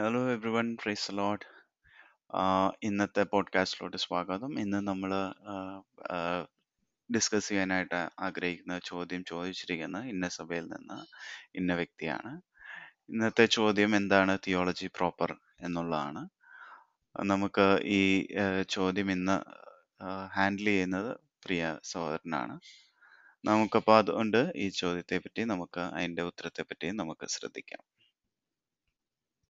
Hello everyone praise load ഇന്നത്തെ പോഡ്കാസ്റ്റിലോട്ട് സ്വാഗതം. ഇന്ന് നമ്മൾ ഡിസ്കസ് ചെയ്യാനായിട്ട് ആഗ്രഹിക്കുന്ന ചോദ്യം ചോദിച്ചിരിക്കുന്ന ഇന്ന സഭയിൽ നിന്ന് ഇന്ന വ്യക്തിയാണ്. ഇന്നത്തെ ചോദ്യം എന്താണ്? തിയോളജി പ്രോപ്പർ എന്നുള്ളതാണ്. നമുക്ക് ഈ ചോദ്യം ഇന്ന് ഹാൻഡിൽ ചെയ്യുന്നത് പ്രിയ സഹോദരനാണ്. നമുക്കപ്പോൾ അതുകൊണ്ട് ഈ ചോദ്യത്തെ പറ്റി നമുക്ക് അതിന്റെ ഉത്തരത്തെ പറ്റി നമുക്ക് ശ്രദ്ധിക്കാം.